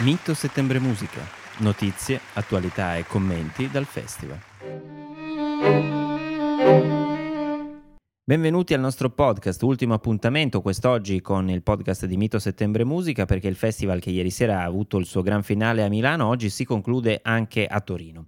Mito Settembre Musica. Notizie, attualità e commenti dal festival. Benvenuti al nostro podcast, ultimo appuntamento quest'oggi con il podcast di Mito Settembre Musica perché il festival che ieri sera ha avuto il suo gran finale a Milano oggi si conclude anche a Torino.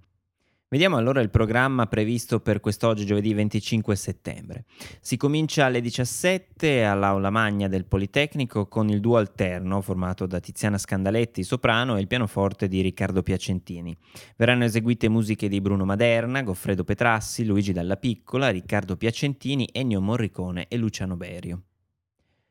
Vediamo allora il programma previsto per quest'oggi, giovedì 25 settembre. Si comincia alle 17 all'Aula Magna del Politecnico con il duo alterno formato da Tiziana Scandaletti, soprano, e il pianoforte di Riccardo Piacentini. Verranno eseguite musiche di Bruno Maderna, Goffredo Petrassi, Luigi Dalla Piccola, Riccardo Piacentini, Ennio Morricone e Luciano Berio.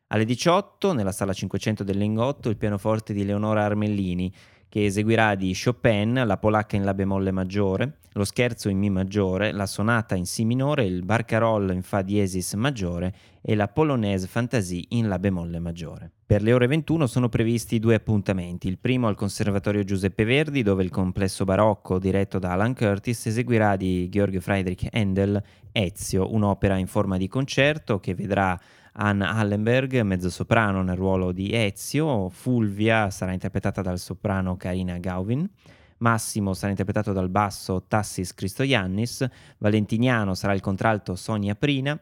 Alle 18, nella sala 500 del Lingotto, il pianoforte di Leonora Armellini, che eseguirà di Chopin la polacca in La bemolle maggiore, lo scherzo in Mi maggiore, la sonata in Si minore, il barcarolle in Fa diesis maggiore e la polonaise fantasie in La bemolle maggiore. Per le ore 21 sono previsti due appuntamenti, il primo al Conservatorio Giuseppe Verdi dove il complesso barocco diretto da Alan Curtis eseguirà di Georg Friedrich Handel Ezio, un'opera in forma di concerto che vedrà Anna Hallenberg, mezzosoprano nel ruolo di Ezio, Fulvia sarà interpretata dal soprano Karina Gauvin, Massimo sarà interpretato dal basso Tassis Cristoiannis, Valentiniano sarà il contralto Sonia Prina,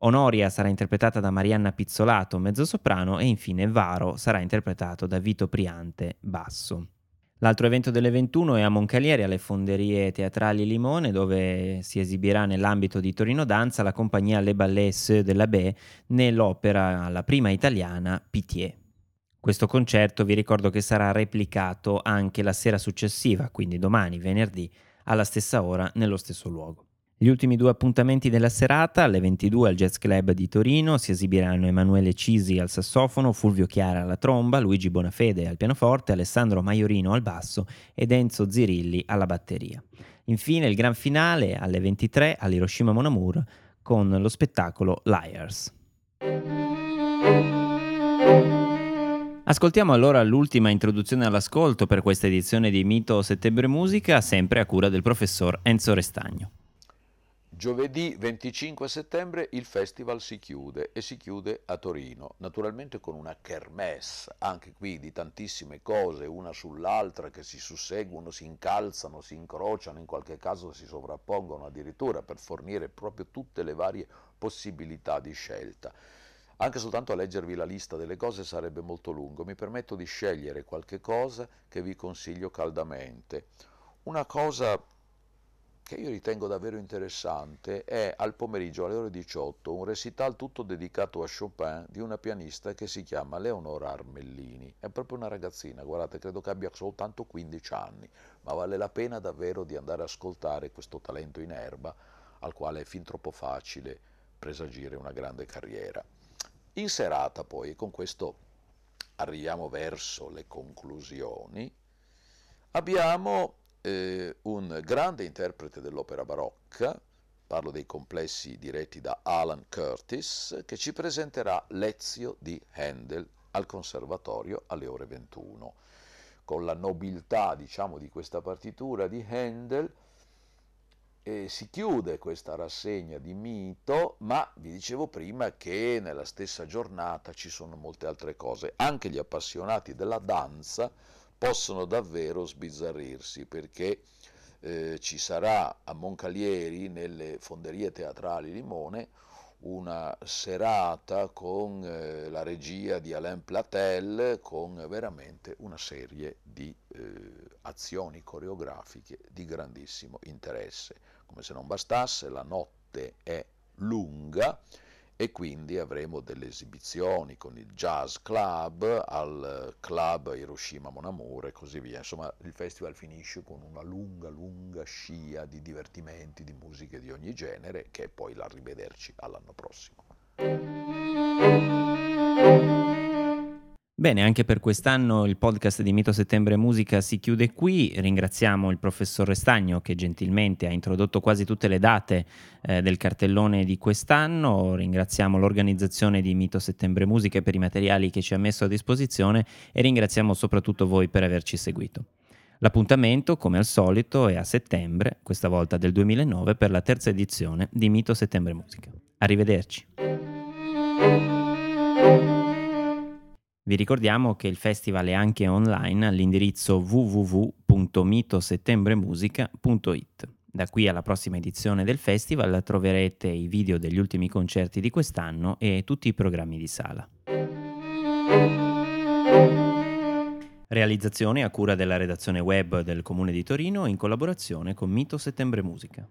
Onoria sarà interpretata da Marianna Pizzolato, mezzosoprano, e infine Varo sarà interpretato da Vito Priante, basso. L'altro evento delle 21 è a Moncalieri, alle Fonderie Teatrali Limone, dove si esibirà nell'ambito di Torino Danza la compagnia Le Ballets de la Baie nell'opera La prima italiana Pitié. Questo concerto vi ricordo che sarà replicato anche la sera successiva, quindi domani, venerdì, alla stessa ora, nello stesso luogo. Gli ultimi due appuntamenti della serata, alle 22 al Jazz Club di Torino, si esibiranno Emanuele Cisi al sassofono, Fulvio Chiara alla tromba, Luigi Bonafede al pianoforte, Alessandro Maiorino al basso ed Enzo Zirilli alla batteria. Infine il gran finale alle 23 all'Hiroshima Monamur con lo spettacolo Liars. Ascoltiamo allora l'ultima introduzione all'ascolto per questa edizione di Mito Settembre Musica, sempre a cura del professor Enzo Restagno. Giovedì 25 settembre il festival si chiude e si chiude a Torino, naturalmente con una kermesse, anche qui di tantissime cose, una sull'altra che si susseguono, si incalzano, si incrociano, in qualche caso si sovrappongono addirittura per fornire proprio tutte le varie possibilità di scelta. Anche soltanto a leggervi la lista delle cose sarebbe molto lungo, mi permetto di scegliere qualche cosa che vi consiglio caldamente. Una cosa che io ritengo davvero interessante è al pomeriggio alle ore 18 un recital tutto dedicato a Chopin di una pianista che si chiama Leonora Armellini. È proprio una ragazzina, guardate, credo che abbia soltanto 15 anni, ma vale la pena davvero di andare ad ascoltare questo talento in erba al quale è fin troppo facile presagire una grande carriera. In serata poi, e con questo arriviamo verso le conclusioni, abbiamo eh, un grande interprete dell'opera barocca, parlo dei complessi diretti da Alan Curtis, che ci presenterà Lezio di Handel al Conservatorio alle ore 21. Con la nobiltà, diciamo, di questa partitura di Handel, eh, si chiude questa rassegna di mito, ma vi dicevo prima che nella stessa giornata ci sono molte altre cose. Anche gli appassionati della danza possono davvero sbizzarrirsi perché eh, ci sarà a Moncalieri, nelle fonderie teatrali Limone, una serata con eh, la regia di Alain Platel, con veramente una serie di eh, azioni coreografiche di grandissimo interesse. Come se non bastasse, la notte è lunga e quindi avremo delle esibizioni con il Jazz Club al Club Hiroshima Mon Amour e così via. Insomma, il festival finisce con una lunga, lunga scia di divertimenti, di musiche di ogni genere, che è poi la rivederci all'anno prossimo. Bene, anche per quest'anno il podcast di Mito Settembre Musica si chiude qui. Ringraziamo il professor Restagno che gentilmente ha introdotto quasi tutte le date eh, del cartellone di quest'anno. Ringraziamo l'organizzazione di Mito Settembre Musica per i materiali che ci ha messo a disposizione e ringraziamo soprattutto voi per averci seguito. L'appuntamento, come al solito, è a settembre, questa volta del 2009, per la terza edizione di Mito Settembre Musica. Arrivederci. Vi ricordiamo che il festival è anche online all'indirizzo www.mitosettembremusica.it. Da qui alla prossima edizione del festival troverete i video degli ultimi concerti di quest'anno e tutti i programmi di sala. Realizzazione a cura della redazione web del Comune di Torino in collaborazione con Mito Settembre Musica.